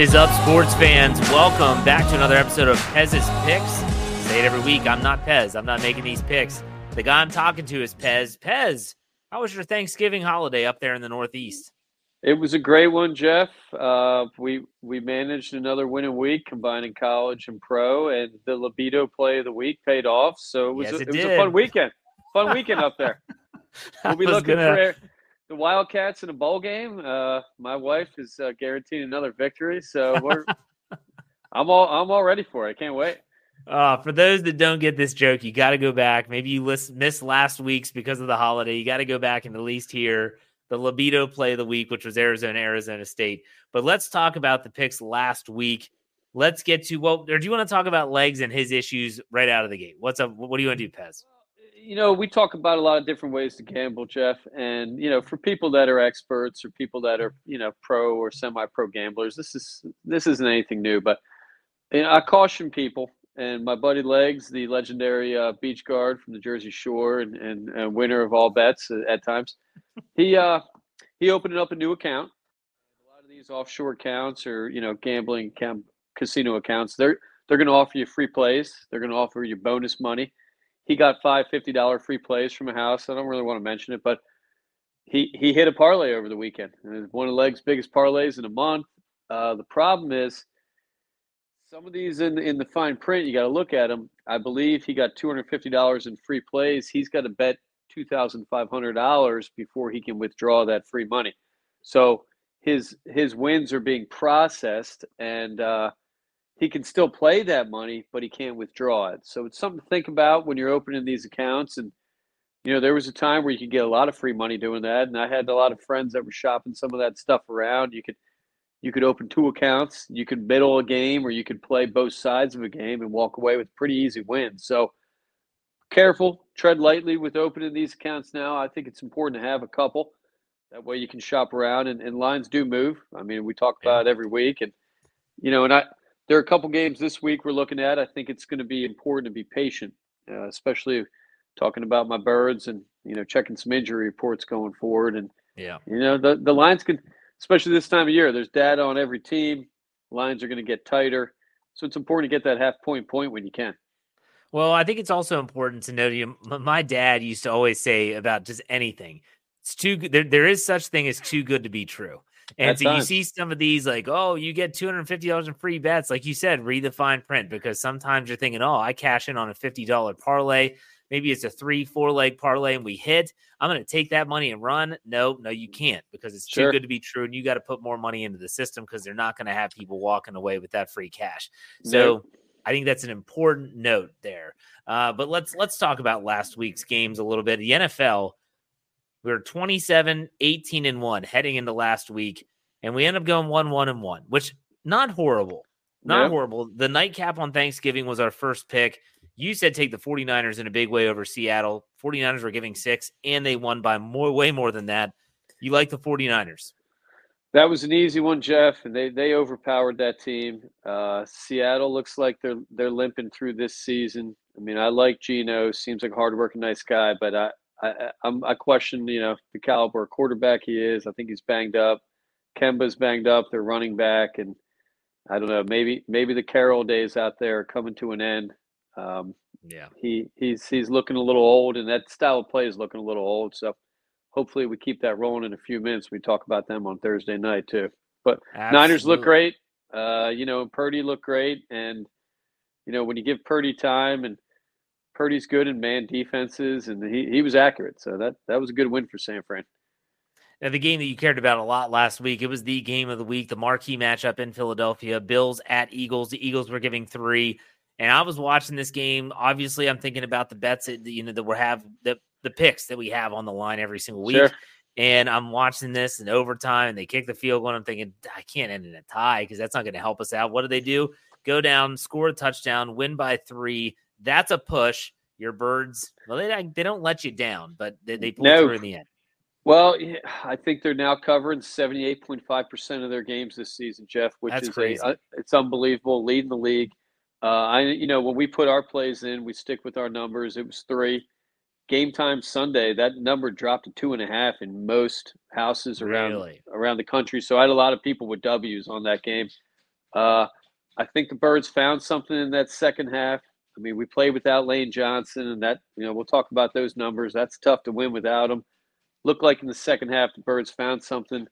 Is up, sports fans? Welcome back to another episode of Pez's Picks. Say it every week. I'm not Pez. I'm not making these picks. The guy I'm talking to is Pez. Pez, how was your Thanksgiving holiday up there in the Northeast? It was a great one, Jeff. Uh, we we managed another winning week, combining college and pro, and the libido play of the week paid off. So it was Yes, a, it it was a fun weekend. Fun weekend up there. We'll be looking gonna- for the Wildcats in a bowl game. Uh, my wife is uh, guaranteeing another victory, so we're. I'm all I'm all ready for it. I can't wait. Uh, for those that don't get this joke, you got to go back. Maybe you list, missed last week's because of the holiday. You got to go back and at least hear the libido play of the week, which was Arizona, Arizona State. But let's talk about the picks last week. Let's get to well, or do you want to talk about legs and his issues right out of the gate? What's up? What do you want to do, Pez? You know, we talk about a lot of different ways to gamble, Jeff. And, you know, for people that are experts or people that are, you know, pro or semi pro gamblers, this is this isn't anything new. But you know, I caution people and my buddy Legs, the legendary uh, beach guard from the Jersey Shore and, and, and winner of all bets at, at times, he uh he opened up a new account. A lot of these offshore accounts or, you know, gambling cam- casino accounts, they're they're gonna offer you free plays, they're gonna offer you bonus money he got five fifty dollar free plays from a house. I don't really want to mention it, but he he hit a parlay over the weekend. One of Leg's biggest parlays in a month. Uh, the problem is some of these in in the fine print. You got to look at them. I believe he got two hundred fifty dollars in free plays. He's got to bet two thousand five hundred dollars before he can withdraw that free money. So his his wins are being processed and. Uh, he can still play that money, but he can't withdraw it. So it's something to think about when you're opening these accounts. And you know, there was a time where you could get a lot of free money doing that, and I had a lot of friends that were shopping some of that stuff around. You could you could open two accounts, you could middle a game, or you could play both sides of a game and walk away with pretty easy wins. So careful, tread lightly with opening these accounts now. I think it's important to have a couple. That way you can shop around, and, and lines do move. I mean, we talk about it every week, and you know, and I there are a couple games this week we're looking at. I think it's going to be important to be patient, uh, especially talking about my birds and you know checking some injury reports going forward. And Yeah. you know the the lines can, especially this time of year. There's data on every team. Lines are going to get tighter, so it's important to get that half point point when you can. Well, I think it's also important to know. You, my dad used to always say about just anything. It's too good. There, there is such thing as too good to be true. And At so you see some of these like, oh, you get two hundred fifty dollars in free bets. Like you said, read the fine print because sometimes you're thinking, oh, I cash in on a fifty dollar parlay. Maybe it's a three, four leg parlay and we hit. I'm going to take that money and run. No, no, you can't because it's too good to be true. And you got to put more money into the system because they're not going to have people walking away with that free cash. So Nope. I think that's an important note there. Uh, but let's let's talk about last week's games a little bit. The NFL, we were 27, 18, and 1 heading into last week, and we end up going 1 1 and 1, which not horrible. Not Yep. horrible. The nightcap on Thanksgiving was our first pick. You said take the 49ers in a big way over Seattle. 49ers were giving six, and they won by more way more than that. You like the 49ers. That was an easy one, Jeff, and they they overpowered that team. Uh, Seattle looks like they're they're limping through this season. I mean, I like Geno. Seems like a hardworking, nice guy, but I I I'm, I question you know the caliber of quarterback he is. I think he's banged up. Kemba's banged up. They're running back, and I don't know. Maybe maybe the Carroll days out there are coming to an end. Um, Yeah. he he's he's looking a little old, and that style of play is looking a little old. So hopefully we keep that rolling in a few minutes. We talk about them on Thursday night too. But Niners look great. Uh, you know, Purdy looked great, and you know when you give Purdy time, and Purdy's good in man defenses, and he, he was accurate. So that that was a good win for San Fran. Now, the game that you cared about a lot last week, it was the game of the week, the marquee matchup in Philadelphia, Bills at Eagles. The Eagles were giving three, and I was watching this game. Obviously, I'm thinking about the bets that you know that we have the the picks that we have on the line every single week. Sure. And I'm watching this in overtime, and they kick the field goal. And I'm thinking, I can't end in a tie because that's not going to help us out. What do they do? Go down, score a touchdown, win by three. That's a push. Your birds, well, they they don't let you down, but they, they pull No. through in the end. Well, I think they're now covering seventy eight point five percent of their games this season, Jeff, which That's is crazy. a uh, it's unbelievable, leading the league. Uh, I you know when we put our plays in, we stick with our numbers. It was three. Game time Sunday, that number dropped to two and a half in most houses around Really? around the country. So I had a lot of people with W's on that game. Uh, I think the Birds found something in that second half. I mean, we played without Lane Johnson, and that you know we'll talk about those numbers. That's tough to win without him. Looked like in the second half the Birds found something.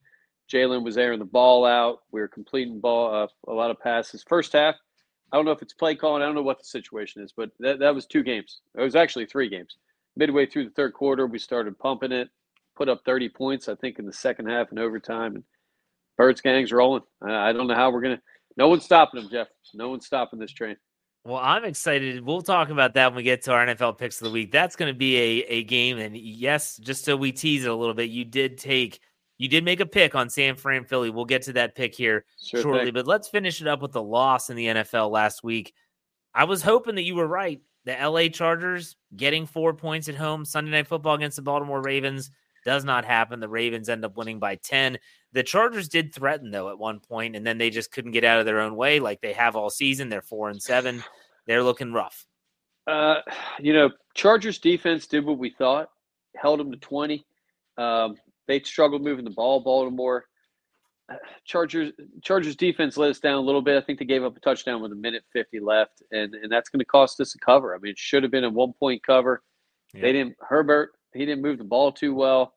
Jalen was airing the ball out. We were completing ball uh, a lot of passes. First half, I don't know if it's play calling. I don't know what the situation is, but that, that was two games. It was actually three games. Midway through the third quarter, we started pumping it, put up 30 points, I think, in the second half and overtime. And Birds gang's rolling. I, I don't know how we're going to. No one's stopping them, Jeff. No one's stopping this train. Well, I'm excited. We'll talk about that when we get to our NFL picks of the week. That's going to be a, a game. And yes, just so we tease it a little bit, you did take you did make a pick on San Fran Philly. We'll get to that pick here sure shortly, thing. but let's finish it up with the loss in the NFL last week. I was hoping that you were right. The LA Chargers getting four points at home Sunday Night Football against the Baltimore Ravens does not happen. The Ravens end up winning by 10. The Chargers did threaten, though, at one point, and then they just couldn't get out of their own way like they have all season. They're four and seven. They're looking rough. Uh, you know, Chargers defense did what we thought, held them to 20. Um, they struggled moving the ball. Baltimore Chargers Chargers defense let us down a little bit. I think they gave up a touchdown with a minute fifty left, and and that's going to cost us a cover. I mean, it should have been a one point cover. Yeah. They didn't. Herbert he didn't move the ball too well,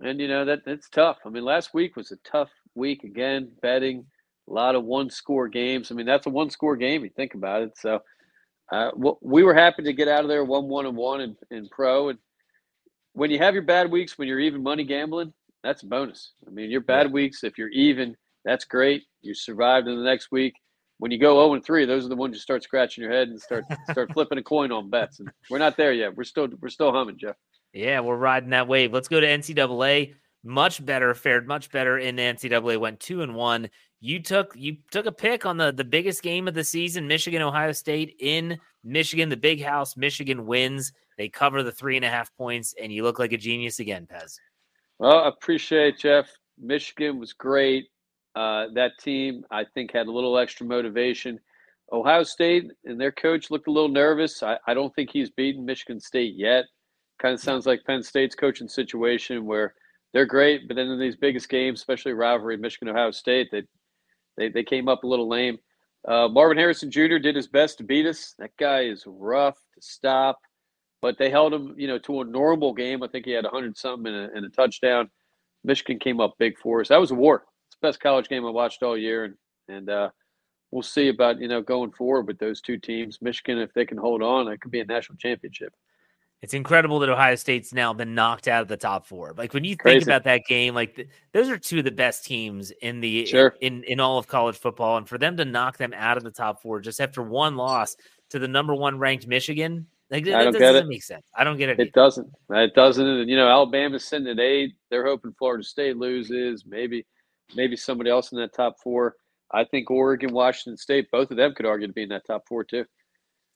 and you know that that's tough. I mean, last week was a tough week again. Betting a lot of one score games. I mean, that's a one score game. You think about it. So. Uh, we were happy to get out of there one one and one in, in pro and when you have your bad weeks, when you're even money gambling, that's a bonus. I mean, your bad yeah. weeks, if you're even, that's great. You survived in the next week. When you go 0 and 3, those are the ones you start scratching your head and start start flipping a coin on bets. And we're not there yet. We're still we're still humming, Jeff. Yeah, we're riding that wave. Let's go to NCAA. Much better, fared much better in NCAA. Went two and one. You took you took a pick on the the biggest game of the season, Michigan Ohio State in Michigan. The big house, Michigan wins. They cover the three and a half points, and you look like a genius again, Pez. Well, I appreciate Jeff. Michigan was great. Uh, that team, I think, had a little extra motivation. Ohio State and their coach looked a little nervous. I, I don't think he's beaten Michigan State yet. Kind of sounds like Penn State's coaching situation where they're great, but then in these biggest games, especially rivalry Michigan Ohio State, they, they they came up a little lame. Uh, Marvin Harrison Jr. did his best to beat us. That guy is rough to stop but they held him, you know, to a normal game. I think he had 100 something and a, and a touchdown. Michigan came up big for us. That was a war. It's the best college game I watched all year, and and uh, we'll see about you know going forward with those two teams. Michigan, if they can hold on, it could be a national championship. It's incredible that Ohio State's now been knocked out of the top four. Like when you Crazy. think about that game, like the, those are two of the best teams in the sure. in in all of college football, and for them to knock them out of the top four just after one loss to the number one ranked Michigan, like that, I don't doesn't make sense. I don't get it. It either. doesn't. It doesn't. And you know, Alabama's sitting at eight. They're hoping Florida State loses. Maybe, maybe somebody else in that top four. I think Oregon, Washington State, both of them could argue to be in that top four too.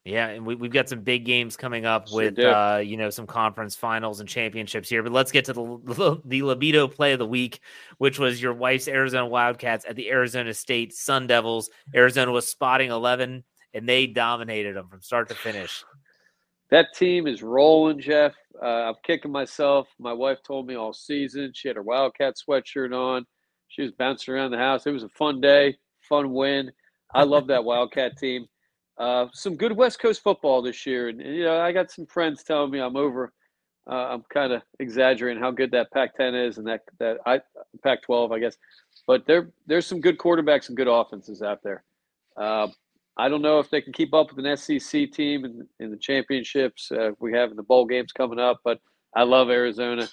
Yeah, and we, we've got some big games coming up sure with uh, you know some conference finals and championships here. But let's get to the the libido play of the week, which was your wife's Arizona Wildcats at the Arizona State Sun Devils. Arizona was spotting eleven, and they dominated them from start to finish that team is rolling, Jeff. Uh, I'm kicking myself. My wife told me all season. She had her Wildcat sweatshirt on. She was bouncing around the house. It was a fun day, fun win. I love that Wildcat team. Uh, some good West Coast football this year, and, and, you know I got some friends telling me I'm over. Uh, I'm kind of exaggerating how good that Pac-10 is, and that that I Pac-12, I guess. But there there's some good quarterbacks and good offenses out there. Uh, I don't know if they can keep up with an SEC team in, in the championships uh, we have in the bowl games coming up, but I love Arizona.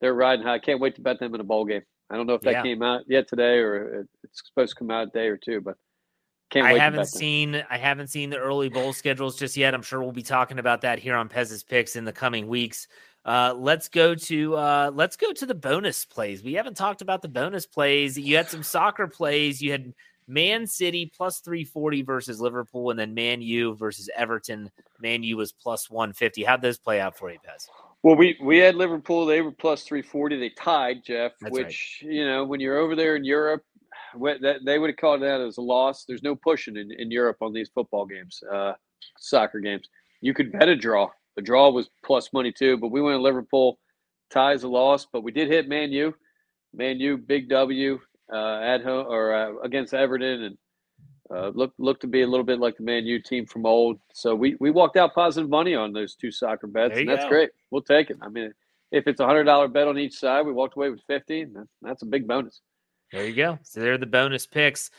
They're riding high. I can't wait to bet them in a bowl game. I don't know if that yeah. came out yet today or it's supposed to come out a day or two, but can't I haven't seen I haven't seen the early bowl schedules just yet. I'm sure we'll be talking about that here on Pez's Picks in the coming weeks. Uh, let's go to uh, let's go to the bonus plays. We haven't talked about the bonus plays. You had some soccer plays. You had Man City plus 340 versus Liverpool, and then Man U versus Everton. Man U was plus 150. How'd those play out for you, Pez? Well, we, we had Liverpool. They were plus 340. They tied, Jeff, That's which, right. you know, when you're over there in Europe, that, they would have called that as a loss. There's no pushing in, in Europe on these football games, uh, soccer games. You could bet a draw. The draw was plus money too, but we went to Liverpool. Ties a loss, but we did hit Man U. Man U, big W uh, at home or uh, against Everton, and Uh, look look to be a little bit like the Man U team from old. So we, we walked out positive money on those two soccer bets, and that's go. great. We'll take it. I mean, if it's a hundred dollar bet on each side, we walked away with fifty. That's a big bonus. There you go. So they're the bonus picks.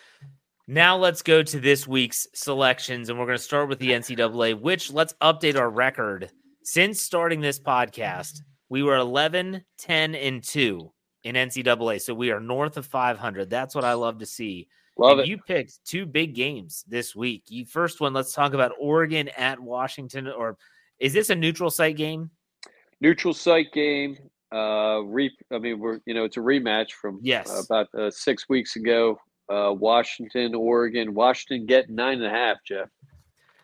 Now let's go to this week's selections, and we're going to start with the NCAA. Which let's update our record since starting this podcast. We were 11, 10, and 2 in NCAA. So we are north of 500. That's what I love to see. Love and it. You picked two big games this week. You first one, let's talk about Oregon at Washington. Or is this a neutral site game? Neutral site game. Uh, re, I mean, we're you know it's a rematch from Yes. uh, about uh, six weeks ago. Uh, Washington, Oregon. Washington getting nine and a half. Jeff,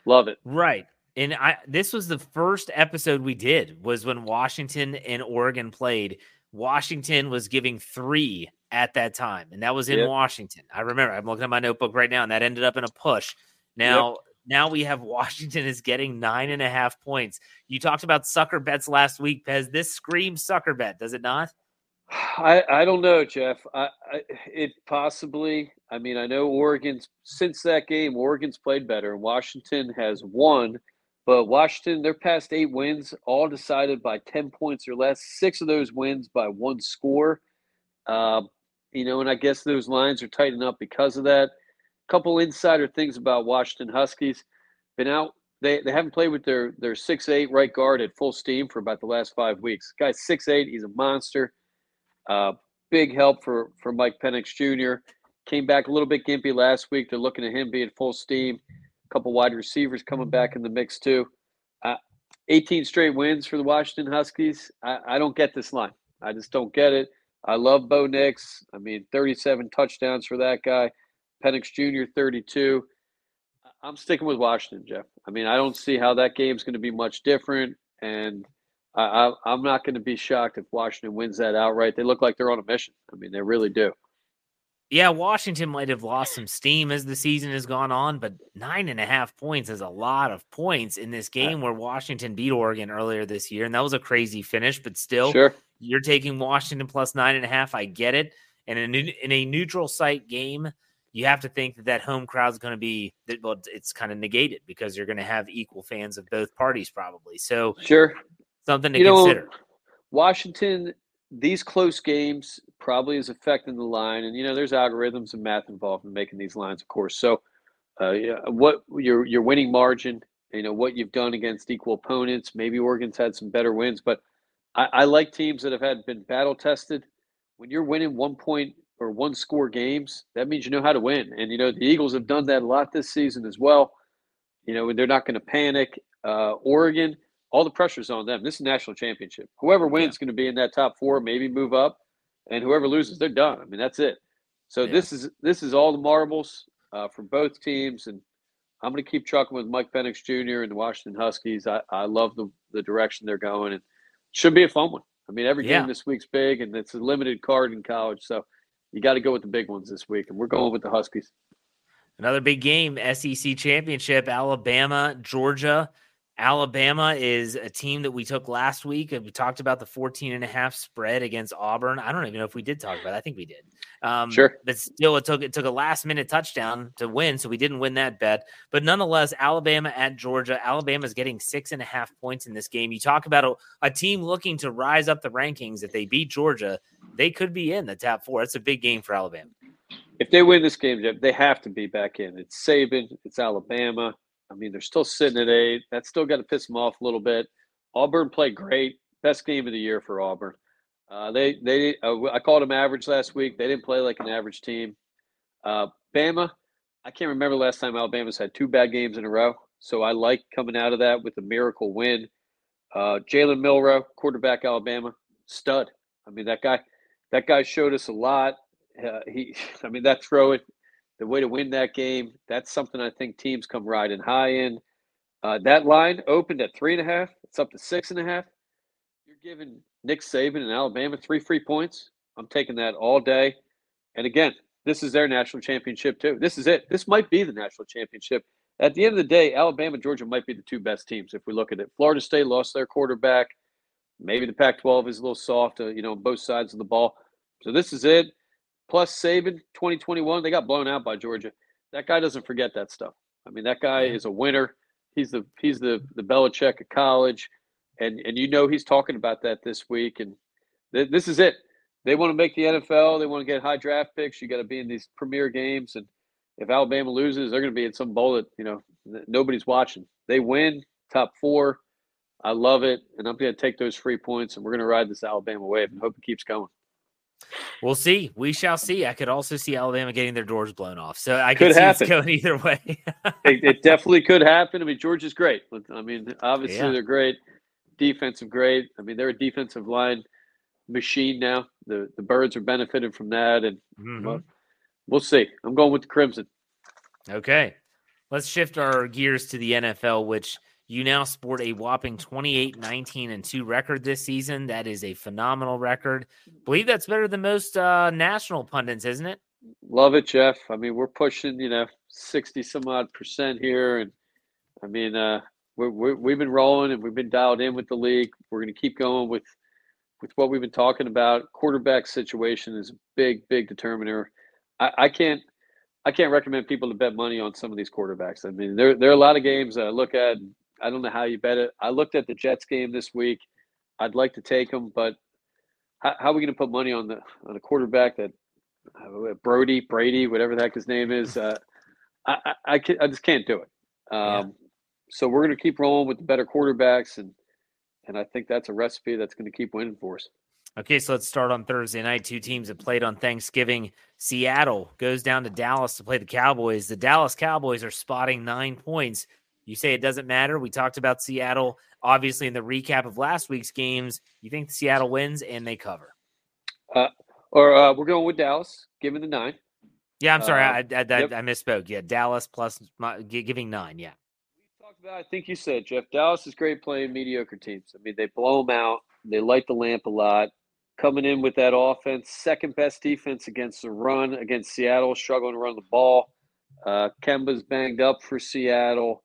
love it. Right. And I this was the first episode we did was when Washington and Oregon played. Washington was giving three at that time, and that was in Yep. Washington. I remember. I'm looking at my notebook right now, and that ended up in a push. Now, now we have Washington is getting nine and a half points. You talked about sucker bets last week, Pez. This screams sucker bet, does it not? I, I don't know, Jeff. I, I it possibly. I mean, I know Oregon's since that game, Oregon's played better, and Washington has won. But Washington, their past eight wins, all decided by ten points or less. Six of those wins by one score. Uh, you know, and I guess those lines are tightening up because of that. Couple insider things about Washington Huskies. Been out. They, they haven't played with their their six eight right guard at full steam for about the last five weeks. Guy's six eight. He's a monster. Uh, big help for for Mike Penix Jr. Came back a little bit gimpy last week. They're looking at him being full steam. A couple wide receivers coming back in the mix too. Uh, 18 straight wins for the Washington Huskies. I, I don't get this line. I just don't get it. I love Bo Nix. I mean, 37 touchdowns for that guy. Penix Jr. 32. I'm sticking with Washington, Jeff. I mean, I don't see how that game's going to be much different, and I, I, I'm not going to be shocked if Washington wins that outright. They look like they're on a mission. I mean, they really do. Yeah, Washington might have lost some steam as the season has gone on, but nine and a half points is a lot of points in this game where Washington beat Oregon earlier this year. And that was a crazy finish, but still, Sure. you're taking Washington plus nine and a half. I get it. And in a, in a neutral site game, you have to think that that home crowd's going to be, that- well, it's kind of negated because you're going to have equal fans of both parties probably. So Sure. something to You know, consider. Washington, these close games probably is affecting the line, and you know there's algorithms and math involved in making these lines, of course. So, uh, yeah, what your your winning margin, you know what you've done against equal opponents. Maybe Oregon's had some better wins, but I, I like teams that have had been battle tested. When you're winning one point or one score games, that means you know how to win, and you know the Eagles have done that a lot this season as well. You know they're not going to panic. Uh, Oregon all the pressure's on them. This is a national championship. Whoever wins is going to be in that top four, maybe move up, and whoever loses, they're done. I mean, that's it. So Yeah. this is this is all the marbles uh, for both teams, and I'm going to keep trucking with Mike Penix Jr. and the Washington Huskies. I, I love the the direction they're going, and should be a fun one. I mean, every Yeah. game this week's big, and it's a limited card in college, so you got to go with the big ones this week, and we're going with the Huskies. Another big game, SEC championship, Alabama, Georgia. Alabama is a team that we took last week and we talked about the 14 and a half spread against Auburn. I don't even know if we did talk about it. I think we did. Um, Sure. But still it took it took a last minute touchdown to win, so we didn't win that bet. But nonetheless, Alabama at Georgia. Alabama is getting six and a half points in this game. You talk about a, a team looking to rise up the rankings. If they beat Georgia, they could be in the top four. That's a big game for Alabama. If they win this game, they have to be back in. It's Saban, it's Alabama. I mean, they're still sitting at eight. That's still got to piss them off a little bit. Auburn played great. Best game of the year for Auburn. Uh, they they uh, I called them average last week. They didn't play like an average team. Uh, Bama, I can't remember last time Alabama's had two bad games in a row. So I like coming out of that with a miracle win. Uh, Jalen Milrow, quarterback Alabama, stud. I mean that guy. That guy showed us a lot. Uh, he, I mean that throw it the way to win that game. That's something I think teams come riding high in. Uh, that line opened at three and a half. It's up to six and a half. You're giving Nick Saban and Alabama three free points. I'm taking that all day. And again, this is their national championship too. This is it. This might be the national championship. At the end of the day, Alabama Georgia might be the two best teams if we look at it. Florida State lost their quarterback. Maybe the Pac-12 is a little soft, uh, you know, both sides of the ball. So this is it plus Saban 2021. They got blown out by Georgia. that guy doesn't forget that stuff. I mean, that guy is a winner. He's the he's the the Belichick of college, and and you know he's talking about that this week. And th- this is it. They want to make the NFL. They want to get high draft picks. You got to be in these premier games. And if Alabama loses, they're going to be in some bowl that you know nobody's watching. They win, top four. I love it, and I'm going to take those free points, and we're going to ride this Alabama wave and hope it keeps going. We'll see. We shall see. I could also see Alabama getting their doors blown off. So I could, see happen. going either way. it, it, definitely could happen. I mean, Georgia's great. I mean, obviously yeah. they're great. Defensive great. I mean, they're a defensive line machine now. The the birds are benefiting from that, and mm-hmm. well, we'll see. I'm going with the Crimson. Okay, let's shift our gears to the NFL, which you now sport a whopping 28, 19, and 2 record this season. That is a phenomenal record. believe that's better than most uh, national pundits, isn't it? Love it, Jeff. I mean, we're pushing, you know, 60 some odd percent here. And I mean, uh, we we've been rolling and we've been dialed in with the league. We're going to keep going with with what we've been talking about. Quarterback situation is a big, big determiner. I, I can't I can't recommend people to bet money on some of these quarterbacks. I mean, there there are a lot of games that I look at I don't know how you bet it. I looked at the Jets game this week. I'd like to take them, but how, how are we going to put money on the on a quarterback that uh, Brody Brady, whatever the heck his name is? Uh, I I, I, can, I, just can't do it. Um, yeah. So we're going to keep rolling with the better quarterbacks, and and I think that's a recipe that's going to keep winning for us. Okay, so let's start on Thursday night. Two teams that played on Thanksgiving. Seattle goes down to Dallas to play the Cowboys. The Dallas Cowboys are spotting nine points you say it doesn't matter. We talked about Seattle, obviously, in the recap of last week's games. You think Seattle wins and they cover? Uh, or uh, we're going with Dallas, giving the nine. Yeah, I'm sorry, uh, I, I, yep. I, misspoke. Yeah, Dallas plus my, giving nine. Yeah. We talked about. I think you said Jeff. Dallas is great playing mediocre teams. I mean, they blow them out. They light the lamp a lot. Coming in with that offense, second best defense against the run against Seattle, struggling to run the ball. Uh, Kemba's banged up for Seattle.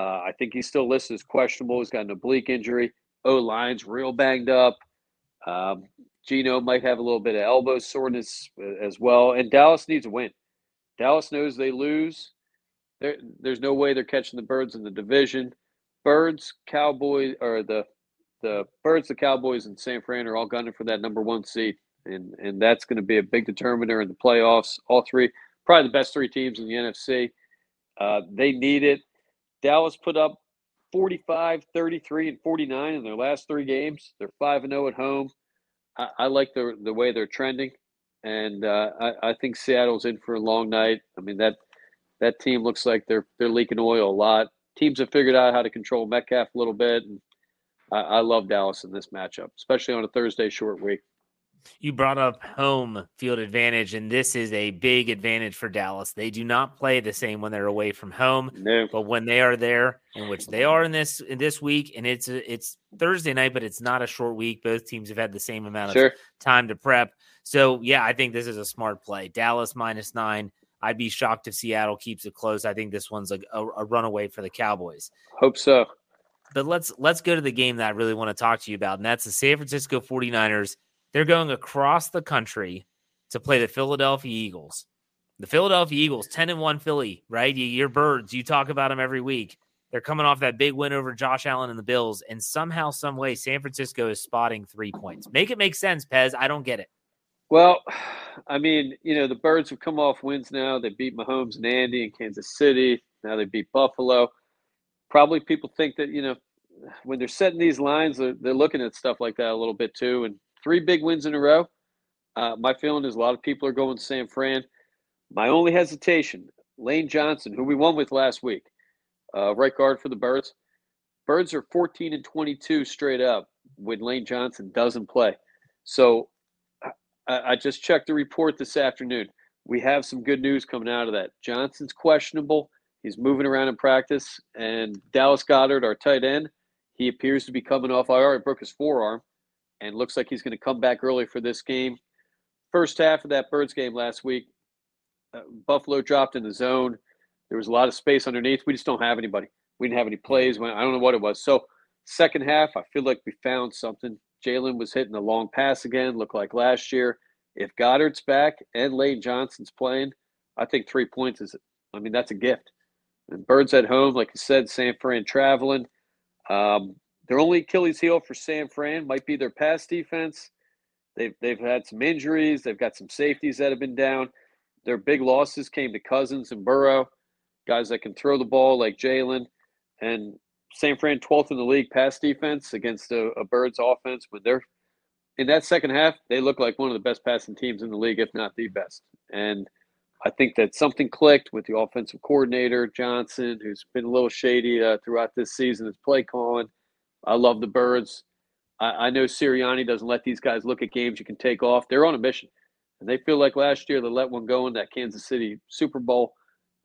Uh, I think he's still listed as questionable. He's got an oblique injury. O line's real banged up. Um, Geno might have a little bit of elbow soreness uh, as well. And Dallas needs a win. Dallas knows they lose. There, there's no way they're catching the birds in the division. Birds, Cowboys, or the the Birds, the Cowboys, and San Fran are all gunning for that number one seed, and and that's going to be a big determiner in the playoffs. All three, probably the best three teams in the NFC. Uh, they need it. Dallas put up 45, 33, and 49 in their last three games. They're 5 and 0 at home. I, I, like the, the way they're trending. And uh, I, I think Seattle's in for a long night. I mean, that that team looks like they're they're leaking oil a lot. Teams have figured out how to control Metcalf a little bit. And I, I love Dallas in this matchup, especially on a Thursday short week. You brought up home field advantage, and this is a big advantage for Dallas. They do not play the same when they're away from home, no. but when they are there, in which they are in this in this week, and it's it's Thursday night, but it's not a short week. Both teams have had the same amount sure. of time to prep. So yeah, I think this is a smart play. Dallas minus nine. I'd be shocked if Seattle keeps it close. I think this one's a, a, a runaway for the Cowboys. Hope so. But let's let's go to the game that I really want to talk to you about, and that's the San Francisco 49ers they're going across the country to play the Philadelphia Eagles. The Philadelphia Eagles, 10 and 1 Philly, right? Your birds, you talk about them every week. They're coming off that big win over Josh Allen and the Bills, and somehow, some way, San Francisco is spotting three points. Make it make sense, Pez. I don't get it. Well, I mean, you know, the Birds have come off wins now. They beat Mahomes and Andy in Kansas City. Now they beat Buffalo. Probably people think that, you know, when they're setting these lines, they're, they're looking at stuff like that a little bit too. And three big wins in a row. Uh, my feeling is a lot of people are going to San Fran. My only hesitation, Lane Johnson, who we won with last week, uh, right guard for the Birds. Birds are 14 and 22 straight up when Lane Johnson doesn't play. So I, I just checked the report this afternoon. We have some good news coming out of that. Johnson's questionable. He's moving around in practice. And Dallas Goedert, our tight end, he appears to be coming off IR. He broke his forearm and looks like he's going to come back early for this game. First half of that Birds game last week, uh, Buffalo dropped in the zone. There was a lot of space underneath. We just don't have anybody. We didn't have any plays. When, I don't know what it was. So, second half, I feel like we found something. Jalen was hitting a long pass again, looked like last year. If Goedert's back and Lane Johnson's playing, I think three points is I mean, that's a gift. And Birds at home, like you said, San Fran traveling. Um, their only Achilles heel for San Fran might be their pass defense. They've they've had some injuries. They've got some safeties that have been down. Their big losses came to Cousins and Burrow, guys that can throw the ball like Jalen. And San Fran 12th in the league pass defense against a, a Birds offense. When they're in that second half, they look like one of the best passing teams in the league, if not the best. And I think that something clicked with the offensive coordinator Johnson, who's been a little shady uh, throughout this season. His play calling. I love the Birds. I, I, know Sirianni doesn't let these guys look at games you can take off. They're on a mission, and they feel like last year they let one go in that Kansas City Super Bowl,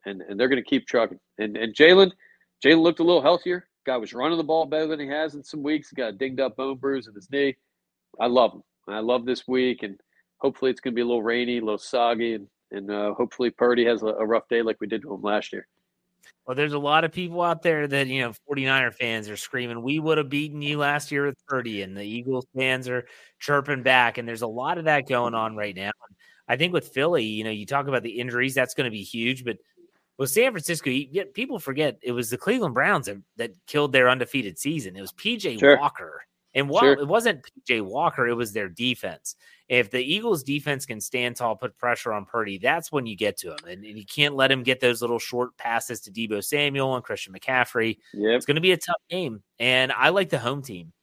and, and they're going to keep trucking. And and Jalen, Jalen looked a little healthier. Guy was running the ball better than he has in some weeks. He got a dinged up bone bruise in his knee. I love him. I love this week, and hopefully it's going to be a little rainy, a little soggy, and and uh, hopefully Purdy has a, a, rough day like we did to him last year. Well, there's a lot of people out there that, you know, 49er fans are screaming, we would have beaten you last year with Purdy, and the Eagles fans are chirping back. And there's a lot of that going on right now. I think with Philly, you know, you talk about the injuries, that's going to be huge. But with San Francisco, you, people forget it was the Cleveland Browns that, that killed their undefeated season. It was PJ sure. Walker. And while sure. it wasn't PJ Walker, it was their defense. If the Eagles defense can stand tall, put pressure on Purdy, that's when you get to him. And, and you can't let him get those little short passes to Deebo Samuel and Christian McCaffrey. Yep. It's going to be a tough game. And I like the home team.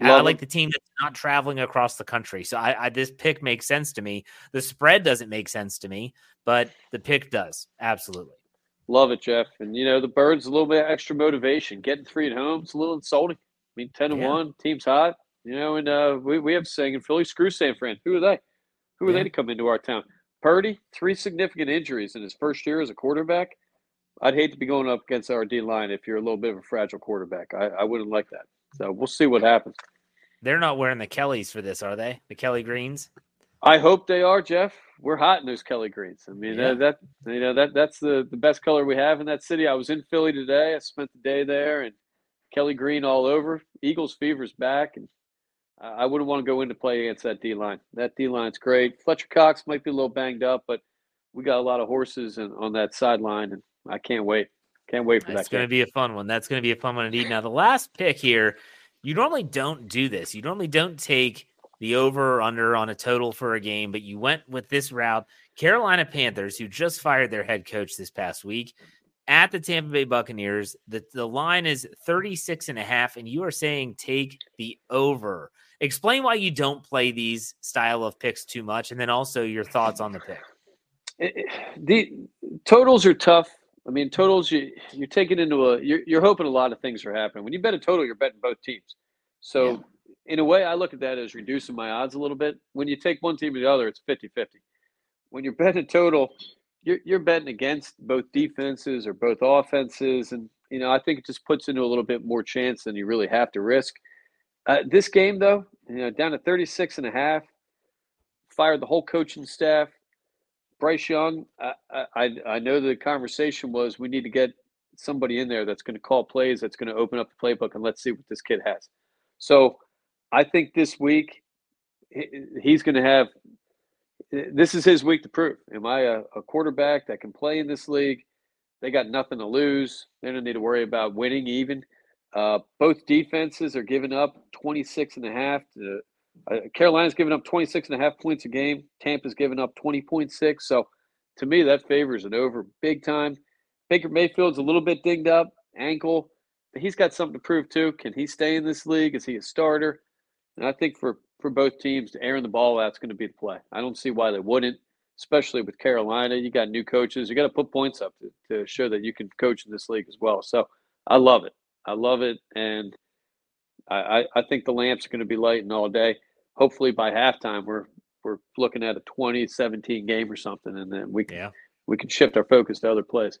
Love I like the team that's not traveling across the country. So I, I, this pick makes sense to me. The spread doesn't make sense to me, but the pick does. Absolutely. Love it, Jeff. And you know, the birds a little bit extra motivation. Getting three at home, it's a little insulting. I mean, ten and yeah. one, team's hot. You know, and uh, we, we have saying in Philly, screw San Fran. Who are they? Who are yeah. they to come into our town? Purdy, three significant injuries in his first year as a quarterback. I'd hate to be going up against our D line if you're a little bit of a fragile quarterback. I, I wouldn't like that. So we'll see what happens. They're not wearing the Kellys for this, are they? The Kelly Greens? I hope they are, Jeff. We're hot in those Kelly Greens. I mean, yeah. that, that you know that that's the the best color we have in that city. I was in Philly today. I spent the day there, and Kelly Green all over. Eagles fever's back, and I wouldn't want to go into play against that D line. That D line's great. Fletcher Cox might be a little banged up, but we got a lot of horses in, on that sideline, and I can't wait. Can't wait for That's that. That's going to be a fun one. That's going to be a fun one indeed. Now, the last pick here, you normally don't do this. You normally don't take the over or under on a total for a game, but you went with this route. Carolina Panthers, who just fired their head coach this past week, at the Tampa Bay Buccaneers. The, the line is 36 and a half, and you are saying take the over. Explain why you don't play these style of picks too much, and then also your thoughts on the pick. Eh, eh, the totals are tough. I mean, totals you you're taking into a you're, you're hoping a lot of things are happening. When you bet a total, you're betting both teams. So yeah. in a way, I look at that as reducing my odds a little bit. When you take one team or the other, it's 50-50. When you're betting a total, you're you're betting against both defenses or both offenses, and you know I think it just puts into a little bit more chance than you really have to risk. Uh, this game, though, you know, down to 36 and a half, fired the whole coaching staff. Bryce Young, I, I, I know the conversation was we need to get somebody in there that's going to call plays, that's going to open up the playbook, and let's see what this kid has. So I think this week he's going to have this is his week to prove. Am I a, a, quarterback that can play in this league? They got nothing to lose. They don't need to worry about winning even. Uh, both defenses are giving up 26 and a half. To, uh, Carolina's giving up 26 and a half points a game. Tampa's giving up 20.6. So to me, that favors an over big time. Baker Mayfield's a little bit dinged up, ankle. But he's got something to prove too. Can he stay in this league? Is he a starter? And I think for for both teams, to airing the ball out's going to be the play. I don't see why they wouldn't, especially with Carolina. You got new coaches. You got to put points up to, to show that you can coach in this league as well. So I love it. I love it, and I, I think the lamps are going to be lighting all day. Hopefully by halftime we're we're looking at a 20-17 game or something, and then we can yeah. We can shift our focus to other plays.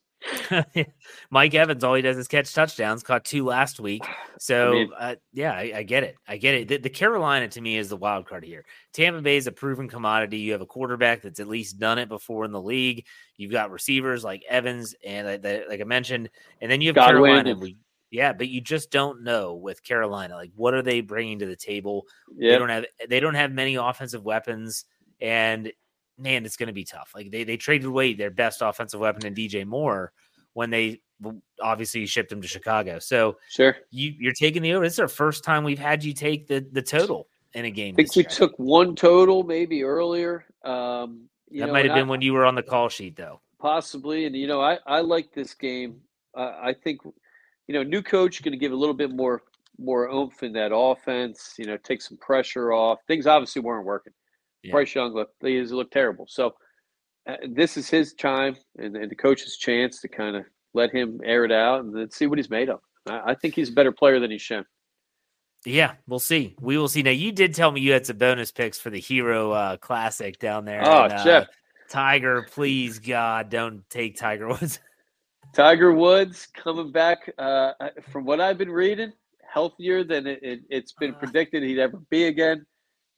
Mike Evans, all he does is catch touchdowns. Caught two last week, so I mean, uh, yeah, I, I, get it. I get it. The, the, Carolina to me is the wild card here. Tampa Bay is a proven commodity. You have a quarterback that's at least done it before in the league. You've got receivers like Evans and uh, like I mentioned, and then you have Godwin Carolina. We, yeah, but you just don't know with Carolina. Like, what are they bringing to the table? Yep. They don't have they don't have many offensive weapons, and man, it's going to be tough. Like they they traded away their best offensive weapon in DJ Moore when they obviously shipped him to Chicago. So sure, you you're taking the over. This is our first time we've had you take the the total in a game. I think we took one total maybe earlier. Um, that might have been I, when you were on the call sheet, though. Possibly, and you know, I I like this game. Uh, I think you know, new coach going to give a little bit more more oomph in that offense. You know, take some pressure off. Things obviously weren't working. Yeah. Bryce Young looked he looked terrible. So uh, this is his time and, and, the coach's chance to kind of let him air it out and then see what he's made of. I, I think he's a better player than he's shown. Yeah, we'll see. We will see. Now, you did tell me you had some bonus picks for the Hero uh, Classic down there. Oh, and, uh, Jeff. Tiger, please, God, don't take Tiger Woods. Tiger Woods coming back, uh, from what I've been reading, healthier than it, has it, been uh. predicted he'd ever be again.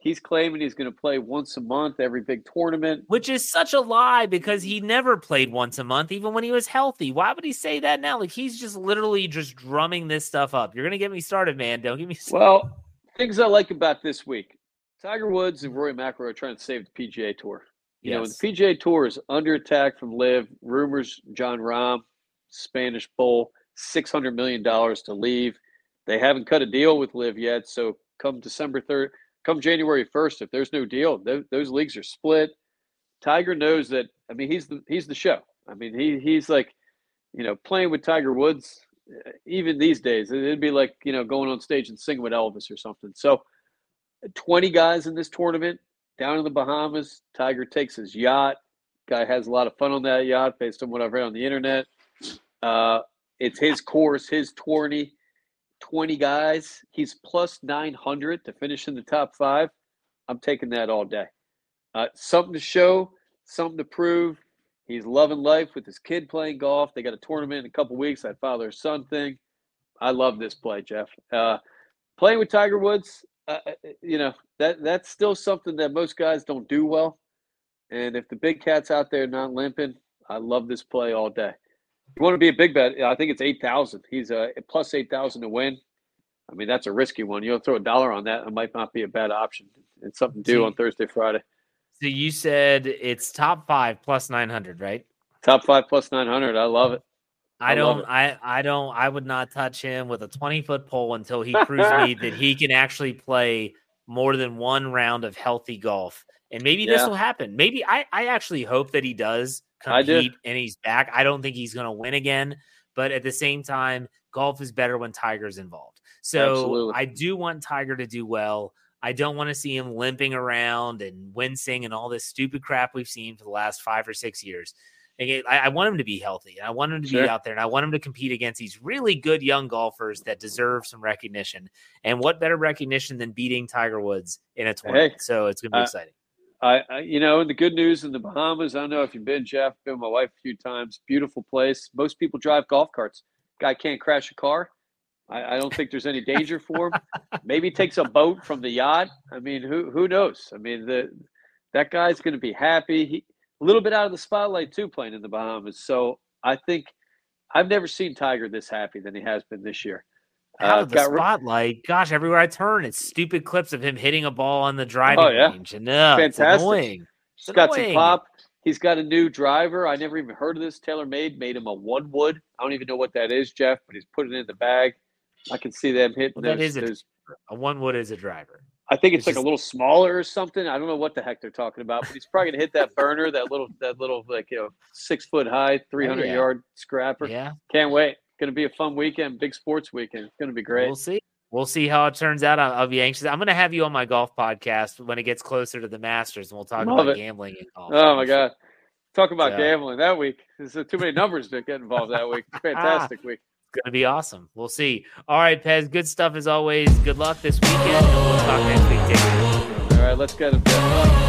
He's claiming he's going to play once a month every big tournament, which is such a lie because he never played once a month, even when he was healthy. Why would he say that now? Like he's just literally just drumming this stuff up. You're going to get me started, man. Don't get me started. Well, things I like about this week: Tiger Woods and Rory McIlroy are trying to save the PGA Tour. You yes. know, the PGA Tour is under attack from LIV. rumors Jon Rahm, Spanish Bull, six hundred million dollars to leave. They haven't cut a deal with LIV yet, so come December third come January 1st, if there's no deal, those, those leagues are split. Tiger knows that. I mean, he's the he's the show. I mean, he he's like, you know, playing with Tiger Woods. Eh, even these days, it'd be like you know going on stage and singing with Elvis or something. So, twenty guys in this tournament down in the Bahamas. Tiger takes his yacht. Guy has a lot of fun on that yacht, based on what I've read on the internet. Uh, it's his course, his tourney. 20 guys. He's plus 900 to finish in the top five. I'm taking that all day. Uh, something to show, something to prove. He's loving life with his kid playing golf. They got a tournament in a couple weeks, that father son thing. I love this play, Jeff. Uh, playing with Tiger Woods, uh, uh, you know that that's still something that most guys don't do well. And if the big cat's out there not limping, I love this play all day. You want to be a big bet? I think it's eight thousand. He's a plus eight thousand to win. I mean, that's a risky one. You'll throw a dollar on that. It might not be a bad option. It's something to do on Thursday, Friday. So you said it's top five plus nine hundred, right? Top five plus nine hundred. I love it. I, I don't. I I don't. I would not touch him with a twenty foot pole until he proves me that he can actually play more than one round of healthy golf. And maybe yeah. this will happen. Maybe I I actually hope that he does compete and he's back. I don't think he's going to win again, but at the same time, golf is better when Tiger's involved. So Absolutely. I do want Tiger to do well. I don't want to see him limping around and wincing and all this stupid crap we've seen for the last five or six years. I, I want him to be healthy. I want him to sure. be out there, and I want him to compete against these really good young golfers that deserve some recognition. And what better recognition than beating Tiger Woods in a tournament? Hey, so it's going to be uh, exciting. I, I, you know, the good news in the Bahamas, I don't know if you've been, Jeff, been with my wife a few times. Beautiful place. Most people drive golf carts. Guy can't crash a car. I, I don't think there's any danger for him. Maybe takes a boat from the yacht. I mean, who who knows? I mean, the that guy's going to be happy. He a little bit out of the spotlight too, playing in the Bahamas. So I think I've never seen Tiger this happy than he has been this year out uh, of the spotlight. Gosh, everywhere I turn, it's stupid clips of him hitting a ball on the driving oh, yeah. range. And uh, fantastic. Annoying. It's He's got some pop. He's got a new driver. I never even heard of this. TaylorMade made made him a one wood. I don't even know what that is, Jeff, but he's putting it in the bag. I can see them hitting. Well, that is a, a one wood is a driver. I think it's, it's like just, a little smaller or something. I don't know what the heck they're talking about, but he's probably gonna hit that burner, that little, that little like you know six foot high, three hundred oh, yeah. yard scrapper. Yeah, can't wait going to be a fun weekend, big sports weekend. It's going to be great. We'll see. We'll see how it turns out. I'll, I'll be anxious. I'm going to have you on my golf podcast when it gets closer to the Masters, and we'll talk Love about it. gambling and golf. Oh my god, talk about so. gambling that week. There's too many numbers to get involved that week. Fantastic week. It's going to be awesome. We'll see. All right, Pez. Good stuff as always. Good luck this weekend, and we'll talk next week. All right, let's get it.